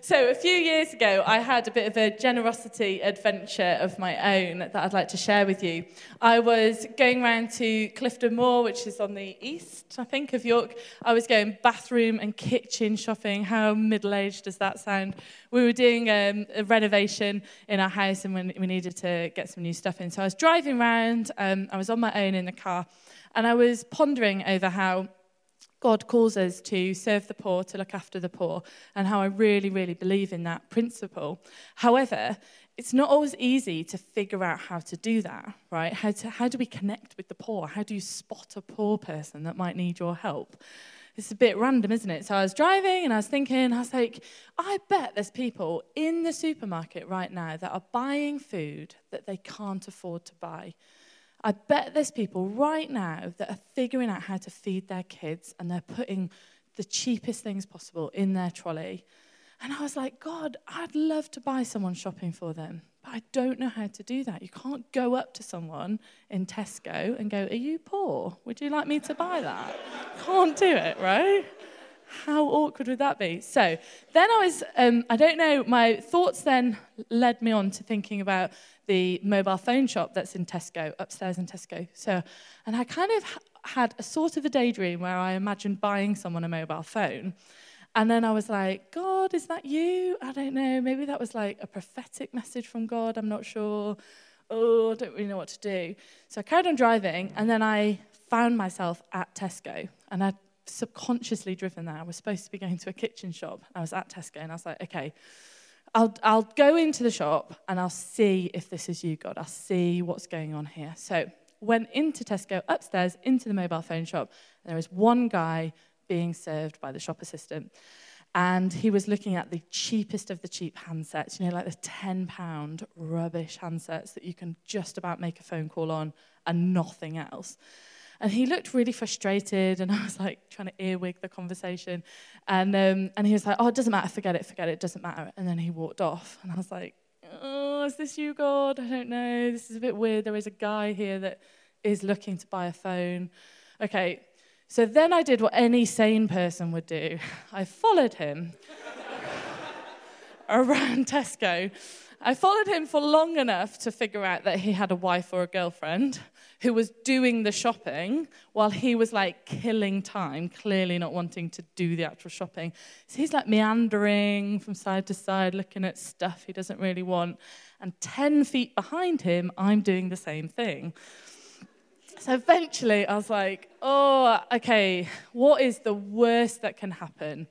So, a few years ago, I had a bit of a generosity adventure of my own that I'd like to share with you. I was going around to Clifton Moor, which is on the east, I think, of York. I was going bathroom and kitchen shopping. How middle aged does that sound? We were doing um, a renovation in our house and we needed to get some new stuff in. So, I was driving around, um, I was on my own in the car, and I was pondering over how God calls us to serve the poor, to look after the poor, and how I really, really believe in that principle. However, it's not always easy to figure out how to do that, right? How, to, how do we connect with the poor? How do you spot a poor person that might need your help? It's a bit random, isn't it? So I was driving and I was thinking, I was like, I bet there's people in the supermarket right now that are buying food that they can't afford to buy. I bet there's people right now that are figuring out how to feed their kids and they're putting the cheapest things possible in their trolley. And I was like, God, I'd love to buy someone shopping for them, but I don't know how to do that. You can't go up to someone in Tesco and go, Are you poor? Would you like me to buy that? can't do it, right? How awkward would that be? So then I was, um, I don't know, my thoughts then led me on to thinking about the mobile phone shop that's in Tesco, upstairs in Tesco. So, and I kind of had a sort of a daydream where I imagined buying someone a mobile phone. And then I was like, God, is that you? I don't know. Maybe that was like a prophetic message from God. I'm not sure. Oh, I don't really know what to do. So I carried on driving, and then I found myself at Tesco. And I'd subconsciously driven there. I was supposed to be going to a kitchen shop. I was at Tesco, and I was like, okay, I'll, I'll go into the shop and I'll see if this is you, God. I'll see what's going on here. So went into Tesco upstairs into the mobile phone shop. And there was one guy being served by the shop assistant. And he was looking at the cheapest of the cheap handsets, you know, like the £10 rubbish handsets that you can just about make a phone call on and nothing else. And he looked really frustrated, and I was like trying to earwig the conversation. And, um, and he was like, Oh, it doesn't matter, forget it, forget it, it doesn't matter. And then he walked off. And I was like, Oh, is this you, God? I don't know. This is a bit weird. There is a guy here that is looking to buy a phone. Okay, so then I did what any sane person would do I followed him around Tesco. I followed him for long enough to figure out that he had a wife or a girlfriend who was doing the shopping while he was like killing time, clearly not wanting to do the actual shopping. So he's like meandering from side to side, looking at stuff he doesn't really want. And 10 feet behind him, I'm doing the same thing. So eventually I was like, oh, okay, what is the worst that can happen?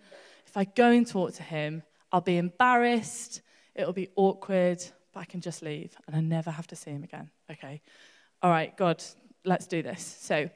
If I go and talk to him, I'll be embarrassed, it'll be awkward, but I can just leave and I never have to see him again. Okay all right, God, let's do this. So I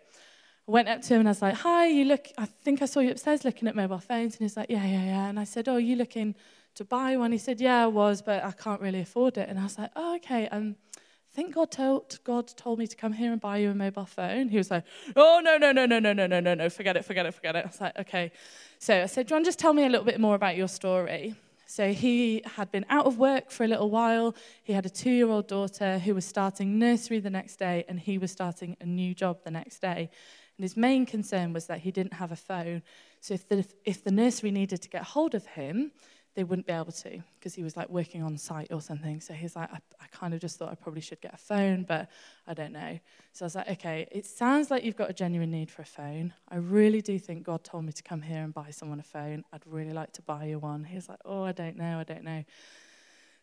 went up to him and I was like, hi, you look, I think I saw you upstairs looking at mobile phones. And he's like, yeah, yeah, yeah. And I said, oh, you looking to buy one? He said, yeah, I was, but I can't really afford it. And I was like, oh, okay. Um, I think God told, God told me to come here and buy you a mobile phone. He was like, oh, no, no, no, no, no, no, no, no, no, forget it, forget it, forget it. I was like, okay. So I said, John, just tell me a little bit more about your story. So he had been out of work for a little while. He had a two year old daughter who was starting nursery the next day, and he was starting a new job the next day. And his main concern was that he didn't have a phone. So if the, if the nursery needed to get hold of him, they wouldn't be able to because he was like working on site or something. So he's like, I, I kind of just thought I probably should get a phone, but I don't know. So I was like, okay, it sounds like you've got a genuine need for a phone. I really do think God told me to come here and buy someone a phone. I'd really like to buy you one. He was like, oh, I don't know, I don't know.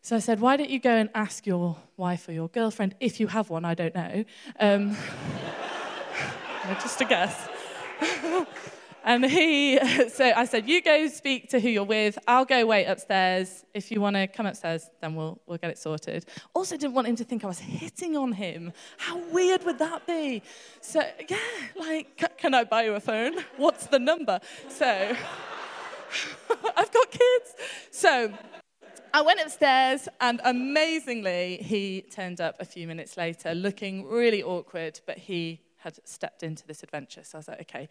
So I said, why don't you go and ask your wife or your girlfriend, if you have one, I don't know. Um, just a guess. And he, so I said, You go speak to who you're with. I'll go wait upstairs. If you want to come upstairs, then we'll, we'll get it sorted. Also, didn't want him to think I was hitting on him. How weird would that be? So, yeah, like, can I buy you a phone? What's the number? So, I've got kids. So, I went upstairs, and amazingly, he turned up a few minutes later looking really awkward, but he had stepped into this adventure. So I was like, okay.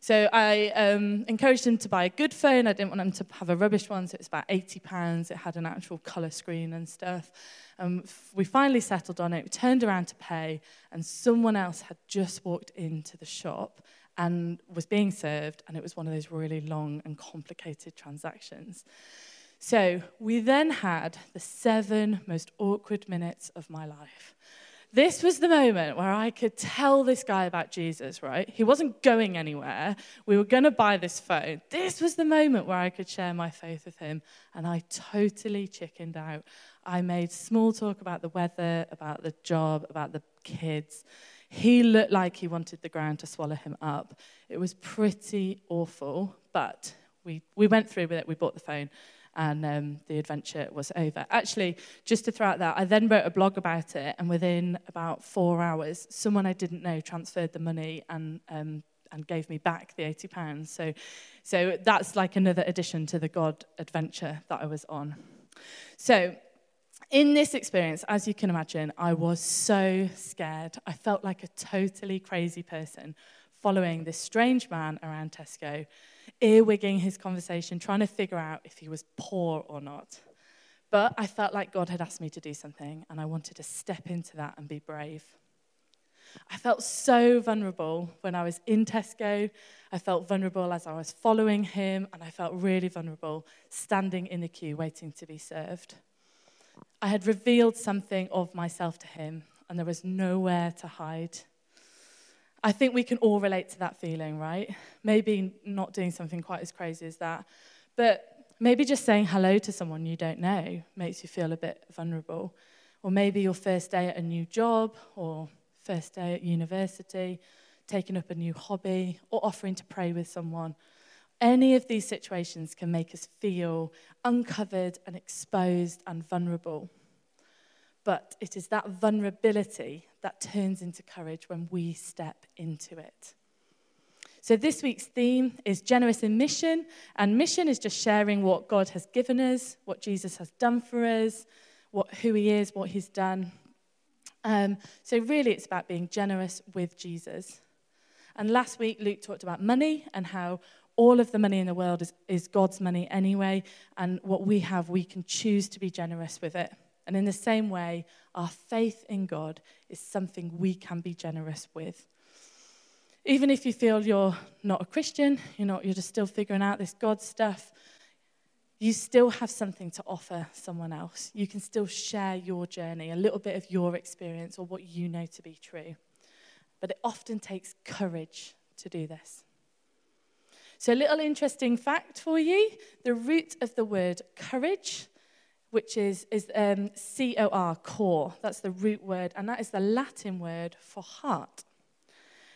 So I um, encouraged him to buy a good phone. I didn't want him to have a rubbish one, so it was about £80. It had an actual colour screen and stuff. Um, we finally settled on it. We turned around to pay, and someone else had just walked into the shop and was being served, and it was one of those really long and complicated transactions. So we then had the seven most awkward minutes of my life. This was the moment where I could tell this guy about Jesus, right? He wasn't going anywhere. We were going to buy this phone. This was the moment where I could share my faith with him, and I totally chickened out. I made small talk about the weather, about the job, about the kids. He looked like he wanted the ground to swallow him up. It was pretty awful, but we, we went through with it. We bought the phone and um, the adventure was over. Actually, just to throw out that, I then wrote a blog about it, and within about four hours, someone I didn't know transferred the money and um, and gave me back the 80 pounds. So, so that's like another addition to the God adventure that I was on. So, in this experience, as you can imagine, I was so scared. I felt like a totally crazy person following this strange man around Tesco earwigging his conversation, trying to figure out if he was poor or not. But I felt like God had asked me to do something, and I wanted to step into that and be brave. I felt so vulnerable when I was in Tesco. I felt vulnerable as I was following him, and I felt really vulnerable standing in the queue waiting to be served. I had revealed something of myself to him, and there was nowhere to hide. I think we can all relate to that feeling, right? Maybe not doing something quite as crazy as that, but maybe just saying hello to someone you don't know makes you feel a bit vulnerable. Or maybe your first day at a new job, or first day at university, taking up a new hobby, or offering to pray with someone. Any of these situations can make us feel uncovered and exposed and vulnerable. But it is that vulnerability that turns into courage when we step into it. So, this week's theme is generous in mission, and mission is just sharing what God has given us, what Jesus has done for us, what, who He is, what He's done. Um, so, really, it's about being generous with Jesus. And last week, Luke talked about money and how all of the money in the world is, is God's money anyway, and what we have, we can choose to be generous with it. And in the same way, our faith in God is something we can be generous with. Even if you feel you're not a Christian, you're, not, you're just still figuring out this God stuff, you still have something to offer someone else. You can still share your journey, a little bit of your experience or what you know to be true. But it often takes courage to do this. So, a little interesting fact for you the root of the word courage which is, is um, C O R, core. That's the root word, and that is the Latin word for heart.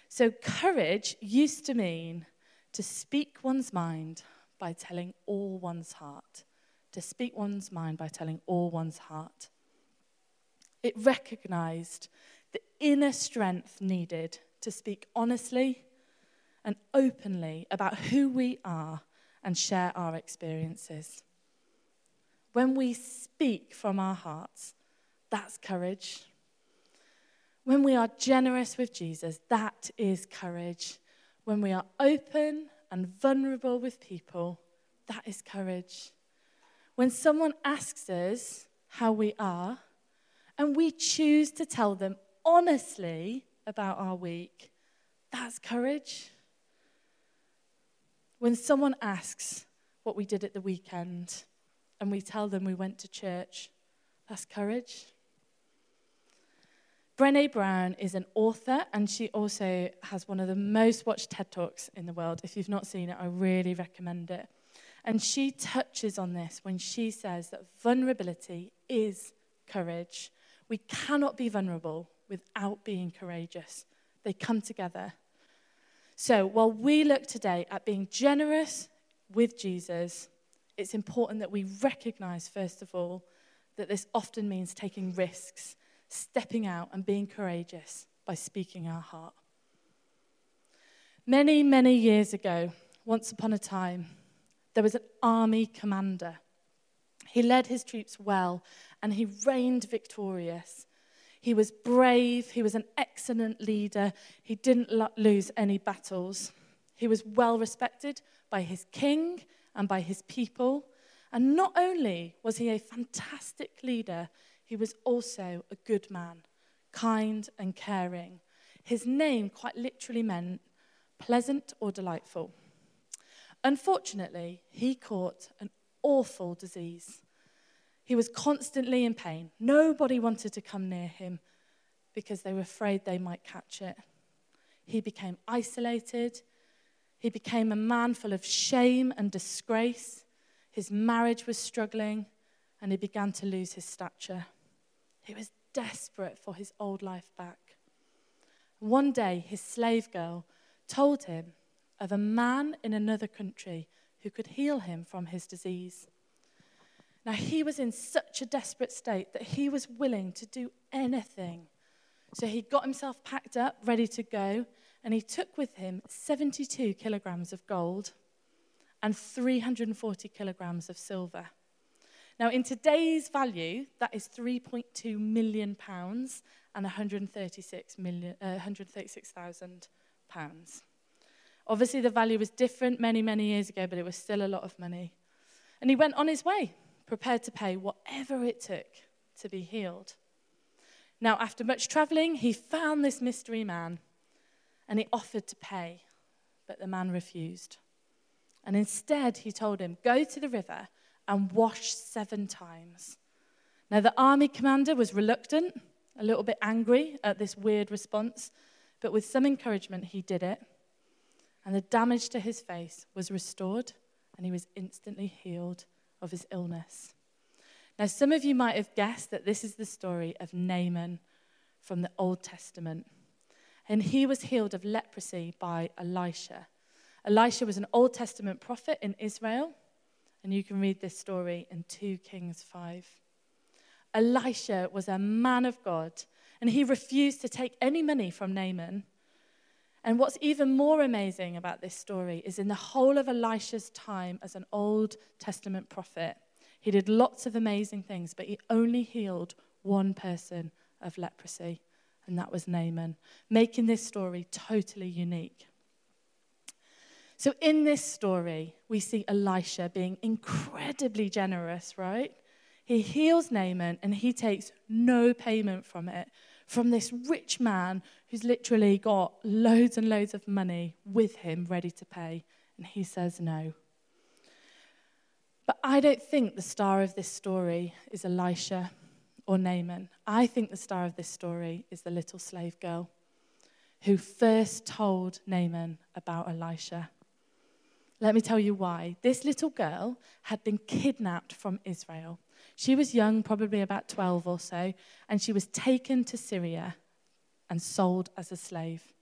So, courage used to mean to speak one's mind by telling all one's heart. To speak one's mind by telling all one's heart. It recognized the inner strength needed to speak honestly and openly about who we are and share our experiences. When we speak from our hearts, that's courage. When we are generous with Jesus, that is courage. When we are open and vulnerable with people, that is courage. When someone asks us how we are, and we choose to tell them honestly about our week, that's courage. When someone asks what we did at the weekend, and we tell them we went to church. That's courage. Brene Brown is an author, and she also has one of the most watched TED Talks in the world. If you've not seen it, I really recommend it. And she touches on this when she says that vulnerability is courage. We cannot be vulnerable without being courageous, they come together. So, while we look today at being generous with Jesus, it's important that we recognize, first of all, that this often means taking risks, stepping out, and being courageous by speaking our heart. Many, many years ago, once upon a time, there was an army commander. He led his troops well and he reigned victorious. He was brave, he was an excellent leader, he didn't lose any battles. He was well respected by his king and by his people. And not only was he a fantastic leader, he was also a good man, kind and caring. His name quite literally meant pleasant or delightful. Unfortunately, he caught an awful disease. He was constantly in pain. Nobody wanted to come near him because they were afraid they might catch it. He became isolated. He became a man full of shame and disgrace. His marriage was struggling, and he began to lose his stature. He was desperate for his old life back. One day, his slave girl told him of a man in another country who could heal him from his disease. Now, he was in such a desperate state that he was willing to do anything. So he got himself packed up, ready to go, and he took with him 72 kilograms of gold and 340 kilograms of silver. Now, in today's value, that is 3.2 million pounds and 136 million, uh, 136,000 pounds. Obviously, the value was different many, many years ago, but it was still a lot of money. And he went on his way, prepared to pay whatever it took to be healed. Now, after much traveling, he found this mystery man and he offered to pay, but the man refused. And instead, he told him, Go to the river and wash seven times. Now, the army commander was reluctant, a little bit angry at this weird response, but with some encouragement, he did it. And the damage to his face was restored, and he was instantly healed of his illness. Now, some of you might have guessed that this is the story of Naaman from the Old Testament. And he was healed of leprosy by Elisha. Elisha was an Old Testament prophet in Israel, and you can read this story in 2 Kings 5. Elisha was a man of God, and he refused to take any money from Naaman. And what's even more amazing about this story is in the whole of Elisha's time as an Old Testament prophet, he did lots of amazing things, but he only healed one person of leprosy, and that was Naaman, making this story totally unique. So, in this story, we see Elisha being incredibly generous, right? He heals Naaman and he takes no payment from it, from this rich man who's literally got loads and loads of money with him ready to pay. And he says no. But I don't think the star of this story is Elisha or Naaman. I think the star of this story is the little slave girl who first told Naaman about Elisha. Let me tell you why. This little girl had been kidnapped from Israel. She was young, probably about 12 or so, and she was taken to Syria and sold as a slave.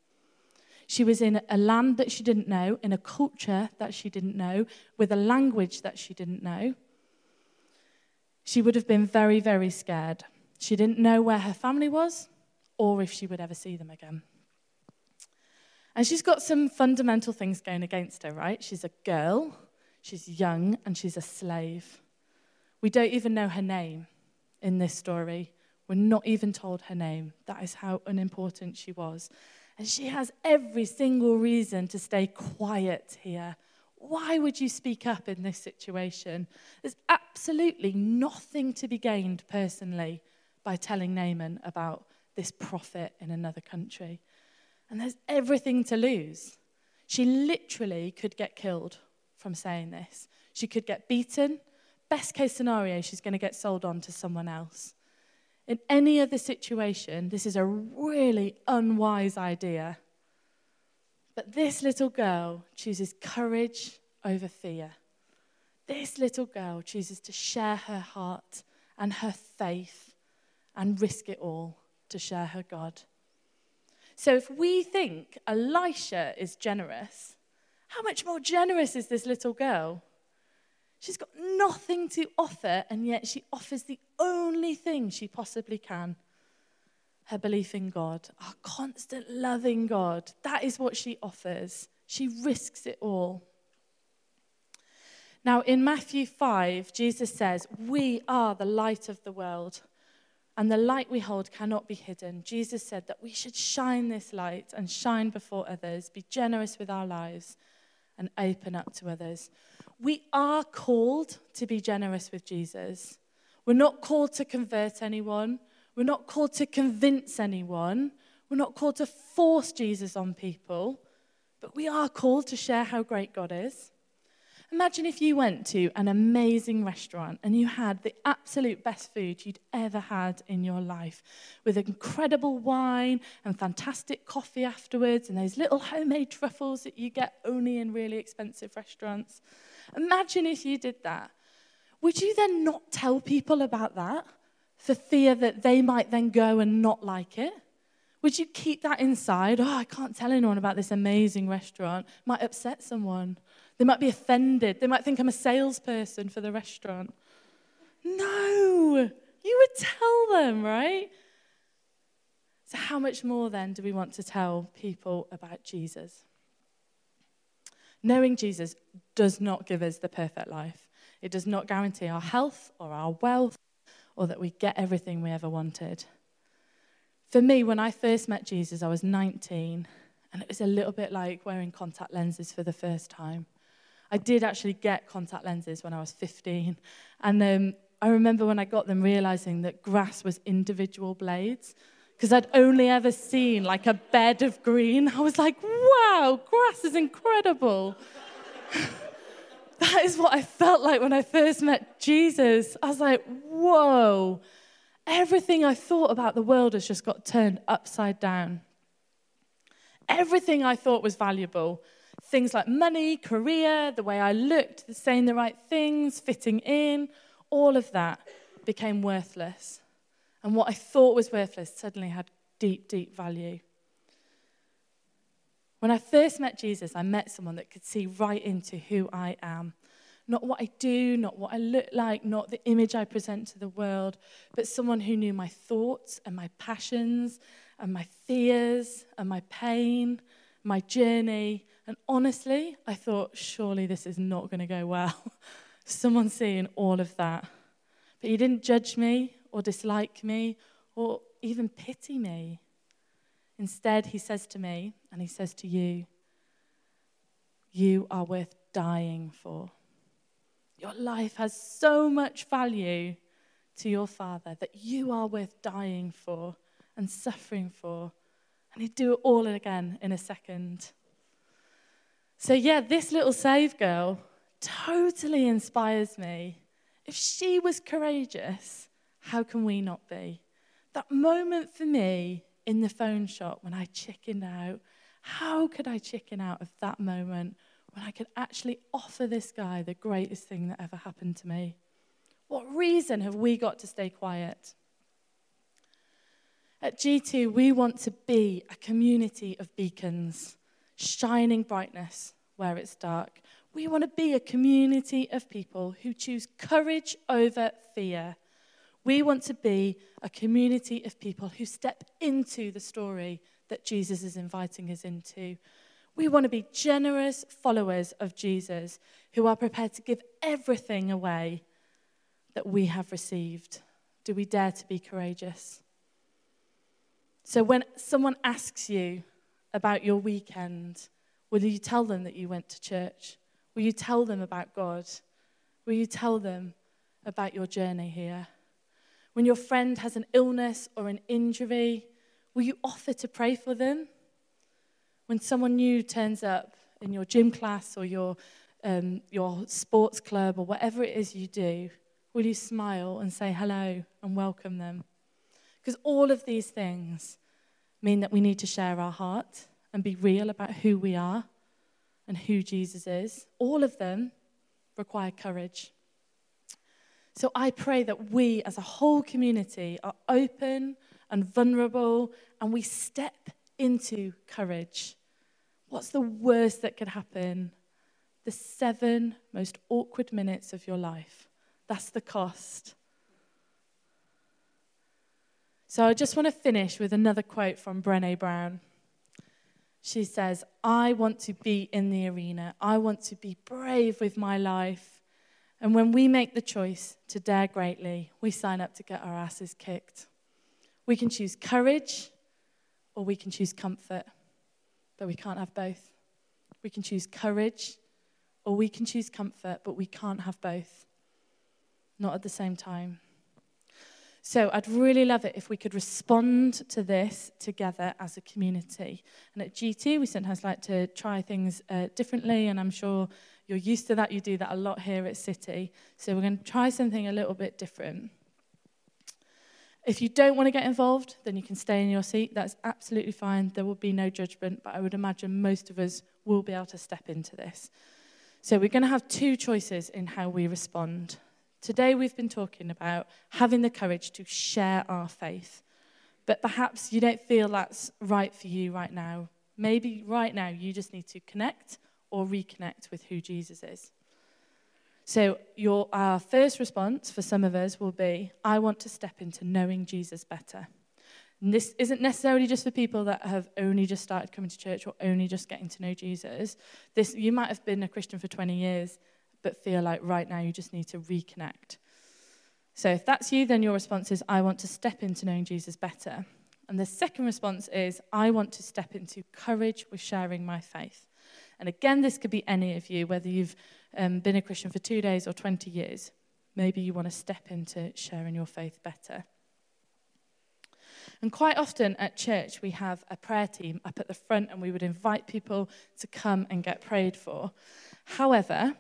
She was in a land that she didn't know, in a culture that she didn't know, with a language that she didn't know. She would have been very, very scared. She didn't know where her family was or if she would ever see them again. And she's got some fundamental things going against her, right? She's a girl, she's young, and she's a slave. We don't even know her name in this story. We're not even told her name. That is how unimportant she was. And she has every single reason to stay quiet here. Why would you speak up in this situation? There's absolutely nothing to be gained personally by telling Naaman about this prophet in another country and there's everything to lose. She literally could get killed from saying this. She could get beaten. Best case scenario, she's going to get sold on to someone else. In any other situation, this is a really unwise idea. But this little girl chooses courage over fear. This little girl chooses to share her heart and her faith and risk it all to share her God. So if we think Elisha is generous, how much more generous is this little girl? She's got nothing to offer, and yet she offers the only thing she possibly can her belief in God, our constant loving God. That is what she offers. She risks it all. Now, in Matthew 5, Jesus says, We are the light of the world and the light we hold cannot be hidden. Jesus said that we should shine this light and shine before others, be generous with our lives, and open up to others. We are called to be generous with Jesus. We're not called to convert anyone, we're not called to convince anyone, we're not called to force Jesus on people, but we are called to share how great God is. Imagine if you went to an amazing restaurant and you had the absolute best food you'd ever had in your life, with incredible wine and fantastic coffee afterwards, and those little homemade truffles that you get only in really expensive restaurants. Imagine if you did that. Would you then not tell people about that for fear that they might then go and not like it? Would you keep that inside? Oh, I can't tell anyone about this amazing restaurant. Might upset someone. They might be offended. They might think I'm a salesperson for the restaurant. No, you would tell them, right? So, how much more then do we want to tell people about Jesus? Knowing Jesus does not give us the perfect life. It does not guarantee our health or our wealth or that we get everything we ever wanted. For me, when I first met Jesus, I was 19, and it was a little bit like wearing contact lenses for the first time. I did actually get contact lenses when I was 15, and um, I remember when I got them realizing that grass was individual blades because I'd only ever seen like a bed of green. I was like, wow, grass is incredible. that is what I felt like when I first met Jesus. I was like, whoa, Everything I thought about the world has just got turned upside down. Everything I thought was valuable, things like money, career, the way I looked, saying the right things, fitting in, all of that became worthless. And what I thought was worthless suddenly had deep, deep value. When I first met Jesus, I met someone that could see right into who I am not what I do, not what I look like, not the image I present to the world, but someone who knew my thoughts and my passions and my fears and my pain, my journey. And honestly, I thought, surely this is not going to go well. someone seeing all of that. But he didn't judge me or dislike me or even pity me. Instead, he says to me, and he says to you, You are worth dying for. Your life has so much value to your Father that you are worth dying for and suffering for. And He'd do it all again in a second. So, yeah, this little save girl totally inspires me. If she was courageous, how can we not be? That moment for me in the phone shop when I chickened out, how could I chicken out of that moment when I could actually offer this guy the greatest thing that ever happened to me? What reason have we got to stay quiet? At G2, we want to be a community of beacons, shining brightness where it's dark. We want to be a community of people who choose courage over fear. We want to be a community of people who step into the story that Jesus is inviting us into. We want to be generous followers of Jesus who are prepared to give everything away that we have received. Do we dare to be courageous? So, when someone asks you about your weekend, will you tell them that you went to church? Will you tell them about God? Will you tell them about your journey here? When your friend has an illness or an injury, will you offer to pray for them? When someone new turns up in your gym class or your, um, your sports club or whatever it is you do, will you smile and say hello and welcome them? Because all of these things mean that we need to share our heart and be real about who we are and who Jesus is. All of them require courage. So I pray that we as a whole community are open and vulnerable and we step into courage What's the worst that could happen? The seven most awkward minutes of your life. That's the cost. So I just want to finish with another quote from Brene Brown. She says, I want to be in the arena. I want to be brave with my life. And when we make the choice to dare greatly, we sign up to get our asses kicked. We can choose courage or we can choose comfort but we can't have both. We can choose courage or we can choose comfort, but we can't have both. Not at the same time. So I'd really love it if we could respond to this together as a community. And at G2, we sometimes like to try things uh, differently, and I'm sure You're used to that. You do that a lot here at City. So we're going to try something a little bit different. If you don't want to get involved, then you can stay in your seat. That's absolutely fine. There will be no judgment, but I would imagine most of us will be able to step into this. So we're going to have two choices in how we respond. Today we've been talking about having the courage to share our faith. But perhaps you don't feel that's right for you right now. Maybe right now you just need to connect or reconnect with who Jesus is. So, your, our first response for some of us will be I want to step into knowing Jesus better. And this isn't necessarily just for people that have only just started coming to church or only just getting to know Jesus. This, you might have been a Christian for 20 years, but feel like right now you just need to reconnect. So, if that's you, then your response is I want to step into knowing Jesus better. And the second response is I want to step into courage with sharing my faith. And again, this could be any of you, whether you've um, been a Christian for two days or 20 years. Maybe you want to step into sharing your faith better. And quite often at church, we have a prayer team up at the front, and we would invite people to come and get prayed for. However,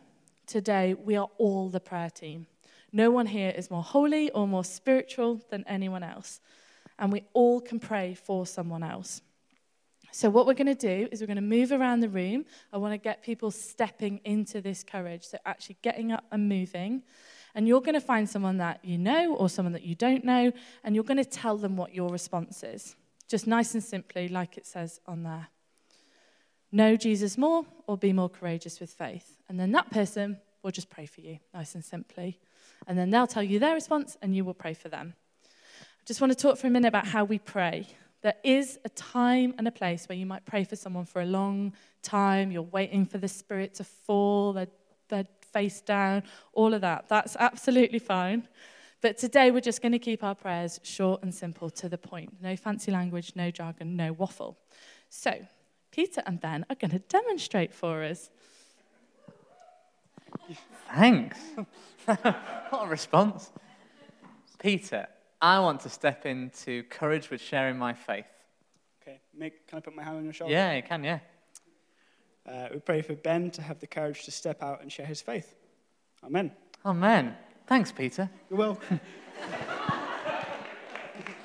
today we are all the prayer team. No one here is more holy or more spiritual than anyone else. And we all can pray for someone else. So, what we're going to do is we're going to move around the room. I want to get people stepping into this courage, so actually getting up and moving. And you're going to find someone that you know or someone that you don't know, and you're going to tell them what your response is. Just nice and simply, like it says on there. Know Jesus more or be more courageous with faith. And then that person will just pray for you, nice and simply. And then they'll tell you their response, and you will pray for them. I just want to talk for a minute about how we pray. There is a time and a place where you might pray for someone for a long time. You're waiting for the Spirit to fall, their face down, all of that. That's absolutely fine. But today we're just going to keep our prayers short and simple to the point. No fancy language, no jargon, no waffle. So, Peter and Ben are going to demonstrate for us. Thanks. what a response. Peter, I want to step into courage with sharing my faith. Okay, Mick, can I put my hand on your shoulder? Yeah, you can, yeah. Uh, we pray for Ben to have the courage to step out and share his faith. Amen. Amen. Thanks, Peter. You're welcome.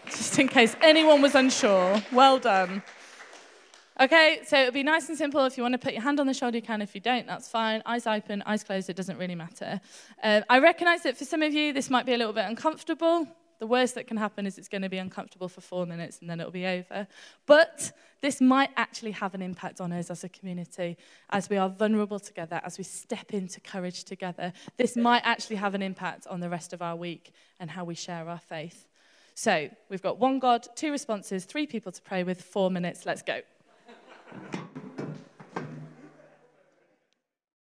Just in case anyone was unsure. Well done. Okay, so it'll be nice and simple. If you want to put your hand on the shoulder, you can. If you don't, that's fine. Eyes open, eyes closed, it doesn't really matter. Uh, I recognize that for some of you, this might be a little bit uncomfortable. The worst that can happen is it's going to be uncomfortable for four minutes and then it'll be over. But this might actually have an impact on us as a community as we are vulnerable together, as we step into courage together. This might actually have an impact on the rest of our week and how we share our faith. So we've got one God, two responses, three people to pray with, four minutes. Let's go.